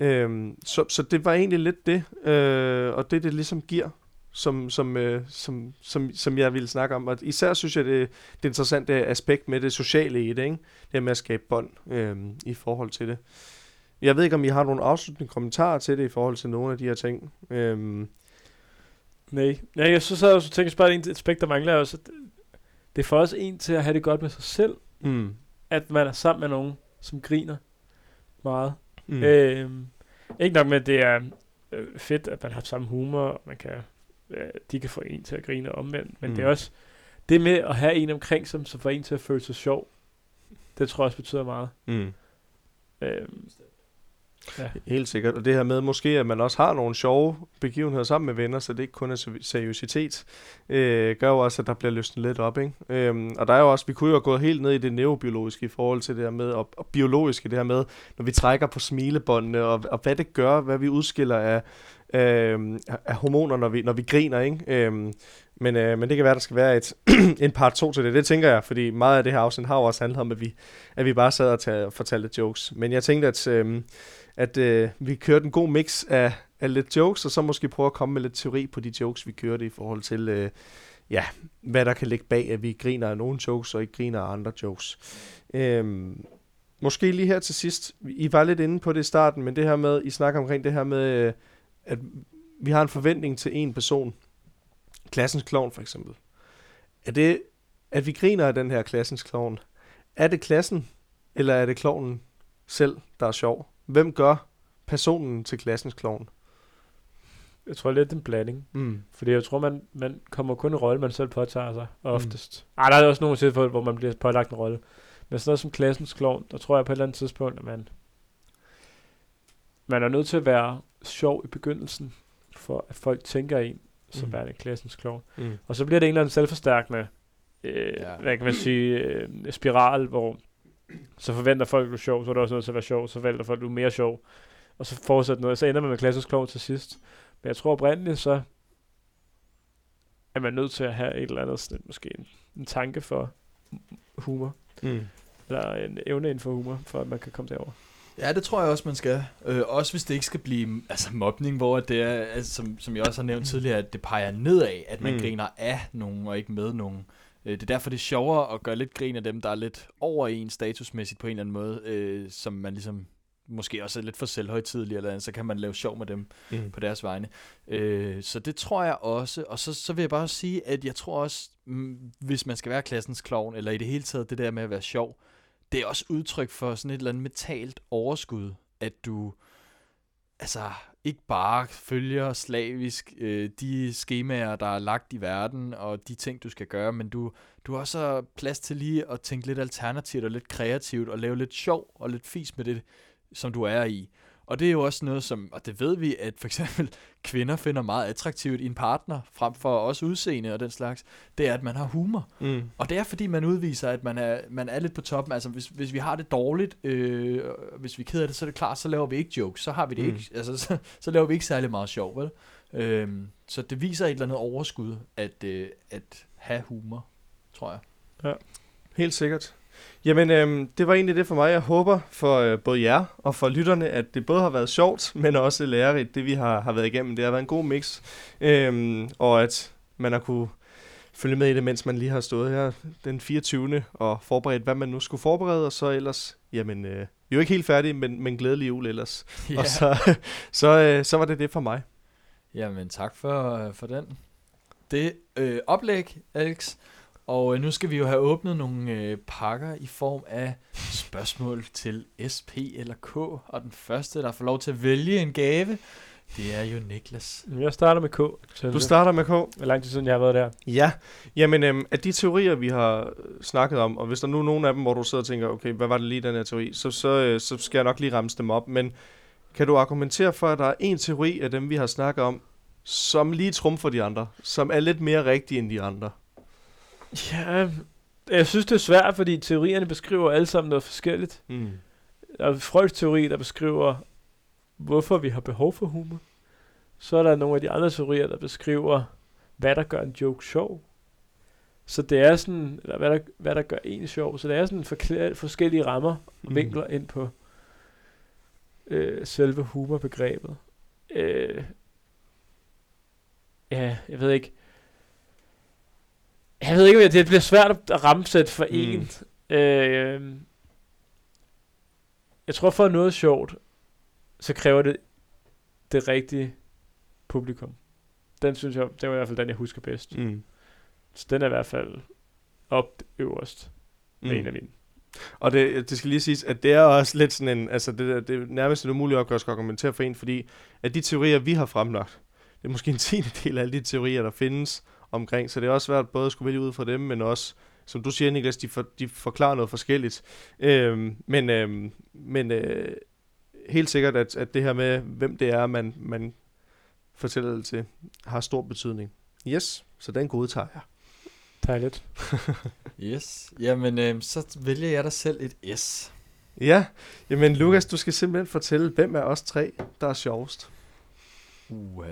Øhm, så, så det var egentlig lidt det, øh, og det det ligesom giver, som, som, øh, som, som, som jeg ville snakke om. Og især synes jeg, det, det interessante aspekt med det sociale i det, ikke? Det med at skabe bånd øh, i forhold til det. Jeg ved ikke, om I har nogle afsluttende kommentarer til det i forhold til nogle af de her ting. Øhm, Nej. Ja, jeg synes, at jeg også og tænkte, bare et aspekt, der mangler er også, at det er for os en til at have det godt med sig selv, mm, at man er sammen med nogen, som griner meget. mm. Øhm, ikke nok med, at det er øh, fedt, at man har samme humor, og man kan, øh, de kan få en til at grine omvendt, men mm. det er Mm. også det med at have en omkring, som, som får en til at føle sig sjov, det tror jeg også betyder meget. Mm. Øhm, ja. Helt sikkert. Og det her med måske, at man også har nogle sjove begivenheder sammen med venner, så det ikke kun er seriøsitet, øh, gør jo også, at der bliver løsnet lidt op. Ikke? Øhm, og der er jo også, vi kunne jo have gået helt ned i det neurobiologiske i forhold til det her med, og, og biologiske det her med, når vi trækker på smilebåndene, og, og hvad det gør, hvad vi udskiller af, øh, af hormoner, når vi, når vi griner. Ikke? Øhm, men, øh, men det kan være, der skal være et, en part 2 til det. Det tænker jeg, fordi meget af det her afsnit har jo også handlet om, at vi, at vi bare sad og tage, fortalte jokes. Men jeg tænkte, at, øh, at øh, vi kørte en god mix af, af lidt jokes, og så måske prøve at komme med lidt teori på de jokes, vi kørte i forhold til, øh, ja, hvad der kan ligge bag, at vi griner af nogle jokes, og ikke griner af andre jokes. Øhm, måske lige her til sidst, I var lidt inde på det i starten, men det her med, I snakker omkring det her med, øh, at vi har en forventning til en person. Klassens klovn for eksempel. Er det, at vi griner af den her klassens klovn, er det klassen, eller er det klovnen selv, der er sjov? Hvem gør personen til klassens klovn? Jeg tror lidt en blanding. Mm. Fordi jeg tror, man, man kommer kun en rolle, man selv påtager sig oftest. Mm. Ej, der er også nogle tilfælde, hvor man bliver pålagt en rolle. Men sådan noget som klassens klovn, der tror jeg på et eller andet tidspunkt, at man, man er nødt til at være sjov i begyndelsen, for at folk tænker en som Mm. mm. værende klassens klovn. Mm. Og så bliver det en eller anden selvforstærkende, øh, ja. hvad kan man sige, øh, spiral, hvor så forventer folk, at du er sjov, så er du også nødt til at være sjov, så forventer folk, at du er mere sjov, og så fortsætter noget, så ender man med klassens klovn til sidst. Men jeg tror oprindeligt, så er man nødt til at have et eller andet, sådan, måske en, en tanke for humor, Mm. eller en evne inden for humor, for at man kan komme derover. Ja, det tror jeg også, man skal. Øh, også hvis det ikke skal blive altså, mobning, hvor det er, altså, som, som jeg også har nævnt tidligere, at det peger nedad, at man Mm. mm. griner af nogen og ikke med nogen. Øh, det er derfor, det er sjovere at gøre lidt grin af dem, der er lidt over en statusmæssigt på en eller anden måde, øh, som man ligesom måske også er lidt for selvhøjtidlig, eller andet, så kan man lave sjov med dem Mm. på deres vegne. Øh, så det tror jeg også. Og så, så vil jeg bare sige, at jeg tror også, mm, hvis man skal være klassens klovn, eller i det hele taget det der med at være sjov, det er også udtryk for sådan et eller andet mentalt overskud, at du altså ikke bare følger slavisk øh, de skemaer, der er lagt i verden, og de ting, du skal gøre, men du, du har også plads til lige at tænke lidt alternativt og lidt kreativt, og lave lidt sjov og lidt fis med det, som du er i. Og det er jo også noget, som, og det ved vi, at for eksempel kvinder finder meget attraktivt i en partner, frem for også udseende og den slags, det er, at man har humor. Mm. Og det er, fordi man udviser, at man er, man er lidt på toppen. Altså, hvis, hvis vi har det dårligt, øh, hvis vi er ked af det, så er det klart, så laver vi ikke jokes. Så har vi det Mm. ikke. Altså, så, så laver vi ikke særlig meget sjov, vel? Øhm, så det viser et eller andet overskud, at, øh, at have humor, tror jeg. Helt sikkert. Jamen, øhm, det var egentlig det for mig. Jeg håber for øh, både jer og for lytterne, at det både har været sjovt, men også lærerigt, det vi har, har været igennem. Det har været en god mix, øhm, og at man har kunne følge med i det, mens man lige har stået her den 24. og forberedt, hvad man nu skulle forberede, og så ellers, jamen, øh, vi er jo ikke helt færdige, men, men glædelig jul ellers. Ja. Og så, så, øh, så var det det for mig. Jamen, tak for, for den. Det øh, oplæg, Alex. Og øh, nu skal vi jo have åbnet nogle øh, pakker i form af spørgsmål til SP eller K. Og den første, der får lov til at vælge en gave, det er jo Niklas. Jeg starter med K. Så Du starter med K. Hvor lang tid siden jeg har været der? Ja, jamen øhm, af de teorier, vi har øh, snakket om, og hvis der nu er nogen af dem, hvor du sidder og tænker, okay, hvad var det lige den her teori, så, så, øh, så skal jeg nok lige ramse dem op, men kan du argumentere for, at der er en teori af dem, vi har snakket om, som lige trumfer de andre, som er lidt mere rigtig end de andre? Ja, jeg synes, det er svært, fordi teorierne beskriver alle sammen noget forskelligt. Mm. Der er Freuds teori, der beskriver, hvorfor vi har behov for humor. Så er der nogle af de andre teorier, der beskriver, hvad der gør en joke sjov. Så det er sådan, eller hvad der, hvad der gør en sjov. Så det er sådan forklæ- forskellige rammer og Mm. vinkler ind på øh, selve humorbegrebet. Øh, ja, jeg ved ikke. Jeg ved ikke, om det bliver svært at ramsætte for Mm. en. Øh, jeg tror, for noget sjovt, så kræver det det rigtige publikum. Den synes jeg, det var i hvert fald den, jeg husker bedst. Mm. Så den er i hvert fald op øverst med Mm. en af mine. Og det, det skal lige siges, at det er også lidt sådan en, altså det, det er nærmest en umulig opgave at argumentere for en, fordi at de teorier, vi har fremlagt, det er måske en tiende del af alle de teorier, der findes, omkring. Så det er også svært både at skulle vælge ud fra dem, men også, som du siger, Niklas, de, for, de forklarer noget forskelligt. Øhm, men øhm, men øh, helt sikkert, at, at det her med, hvem det er, man, man fortæller det til, har stor betydning. Yes, så den godtager jeg. Dejligt. Yes. Jamen, øh, så vælger jeg dig selv et S. Ja, jamen Lukas, du skal simpelthen fortælle, hvem af os tre, der er sjovest. Uh.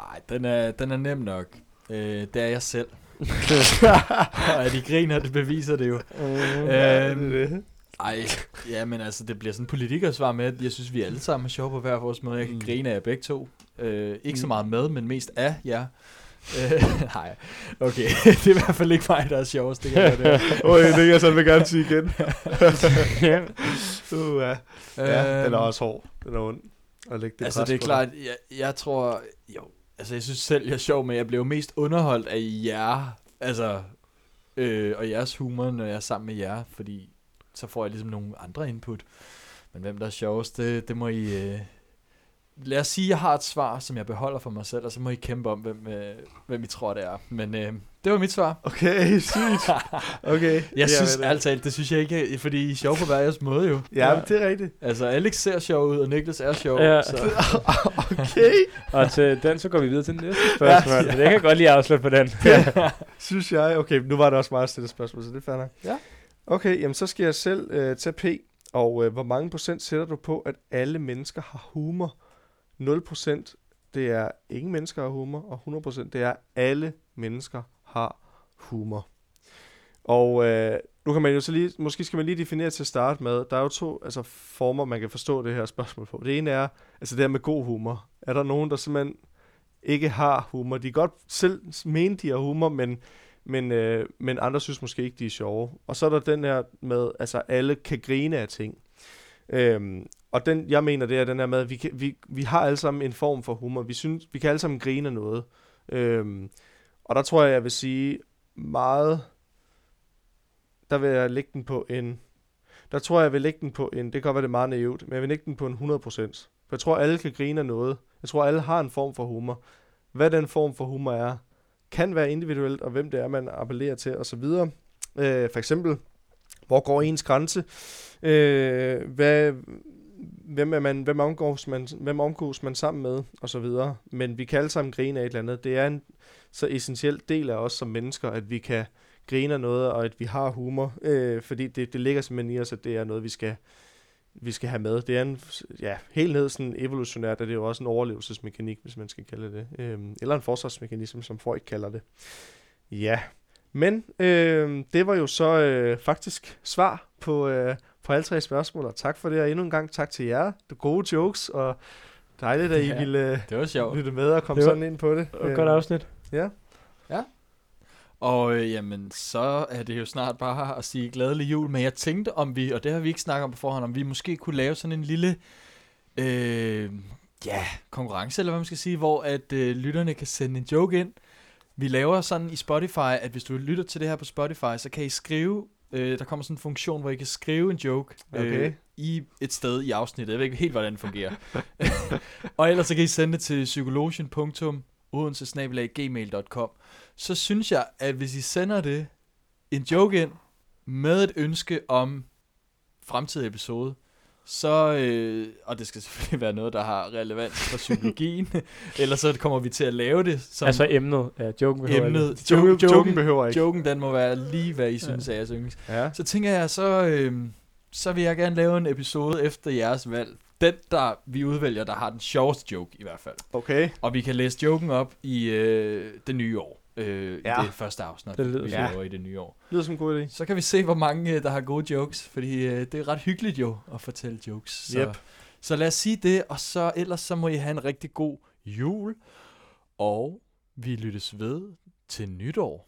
Ej, den er, den er nem nok. Øh, det er jeg selv. og at de griner, det beviser det jo. Ja, Øhm, det det. Ej, ja, men altså, det bliver sådan en politikersvar med, at jeg synes, vi alle sammen er sjove på hver vores måde. Jeg kan Mm. grine af jer begge to. Øh, ikke så Mm. meget med, men mest af jer. Øh, nej, okay. det er i hvert fald ikke mig, der er sjovest. Det kan jeg høre. Oj, det kan jeg så vil gerne sige igen. Uh, ja. ja, den er Øhm, også hård. Den er ond. At lægge det Altså, det er klart, jeg, jeg tror, jo, altså, jeg synes selv, jeg er sjov, men jeg blev mest underholdt af jer, altså, øh, og jeres humor, når jeg er sammen med jer, fordi så får jeg ligesom nogle andre input. Men hvem der er sjovest, det, det må I... Øh, lad os sige, at jeg har et svar, som jeg beholder for mig selv, og så må I kæmpe om, hvem, øh, hvem I tror, det er. Men øh, det var mit svar. Okay, sygt. Okay. Jeg synes det. ærligt talt, det synes jeg ikke, fordi I er sjove på hver jeres måde jo. Ja, men det er rigtigt. Altså, Alex ser sjov ud, og Niklas er sjov. Ja. Så. Okay, Og til den, så går vi videre til den næste spørgsmål. Ja, ja. Det kan jeg godt lige afslutte på den. synes jeg. Okay, nu var det også meget stille spørgsmål, så det er nok. Ja. Okay, jamen så skal jeg selv øh, tage P. Og øh, hvor mange procent sætter du på, at alle mennesker har humor? 0% det er ingen mennesker har humor, og 100% det er alle mennesker har humor. Og øh, nu kan man jo så lige, måske skal man lige definere til at starte med, der er jo to altså, former, man kan forstå det her spørgsmål på. Det ene er, altså det her med god humor. Er der nogen, der simpelthen ikke har humor? De kan godt selv mene, de har humor, men, men, øh, men andre synes måske ikke, de er sjove. Og så er der den her med, altså alle kan grine af ting. Øhm, og den, jeg mener, det er den her med, at vi, kan, vi, vi har alle sammen en form for humor. Vi, synes, vi kan alle sammen grine af noget. Øhm, og der tror jeg, jeg vil sige meget, der vil jeg lægge den på en, der tror jeg, jeg vil lægge den på en, det kan godt være, det er meget naivt, men jeg vil lægge den på en 100%. For jeg tror, alle kan grine af noget. Jeg tror, alle har en form for humor. Hvad den form for humor er, kan være individuelt, og hvem det er, man appellerer til, osv. Øh, for eksempel, hvor går ens grænse? Øh, hvad, hvem, er man, hvem, omgås man, hvem omgås man sammen med, og så videre. Men vi kan alle sammen grine af et eller andet. Det er en så essentiel del af os som mennesker, at vi kan grine af noget, og at vi har humor, øh, fordi det, det ligger simpelthen i os, at det er noget, vi skal, vi skal have med. Det er en, ja, helt ned sådan evolutionært, og det jo også en overlevelsesmekanik, hvis man skal kalde det. Øh, eller en forsvarsmekanisme, som Freud kalder det. Ja, men øh, det var jo så øh, faktisk svar på, øh, på alle tre spørgsmål, og tak for det, og endnu en gang tak til jer. Det gode jokes, og dejligt, at I Ja. ville øh, Det var sjovt. lytte med og komme Det var- sådan ind på det. Og godt afsnit. Ja. Og øh, jamen, så er det jo snart bare at sige glædelig jul, men jeg tænkte om vi, og det har vi ikke snakket om på forhånd, om vi måske kunne lave sådan en lille, øh, ja, konkurrence, eller hvad man skal sige, hvor at øh, lytterne kan sende en joke ind. Vi laver sådan i Spotify, at hvis du lytter til det her på Spotify, så kan I skrive, øh, der kommer sådan en funktion, hvor I kan skrive en joke øh, Okay. i et sted i afsnittet. Jeg ved ikke helt, hvordan det fungerer. og ellers så kan I sende det til psykologen.odensesnabelag.gmail.com Så synes jeg, at hvis I sender det, en joke ind, med et ønske om fremtidig episode, så, øh, og det skal selvfølgelig være noget, der har relevans for psykologien, eller så kommer vi til at lave det som Altså emnet. Ja, joken behøver ikke. emnet. Joken, Joken, joken behøver ikke. joken, den må være lige, hvad I synes er jeres yndlings. Ja. Så tænker jeg, så, øh, så vil jeg gerne lave en episode efter jeres valg. Den, der vi udvælger, der har den sjoveste joke i hvert fald. Okay. Og vi kan læse joken op i øh, det nye år. Øh, Ja. I det første afsnit, Det lyder vi ja. laver i det nye år. Lyder som en god idé. Så kan vi se, hvor mange øh, der har gode jokes. Fordi øh, det er ret hyggeligt jo at fortælle jokes. Så, Yep. så lad os sige det, og så ellers så må I have en rigtig god jul. Og vi lyttes ved til nytår.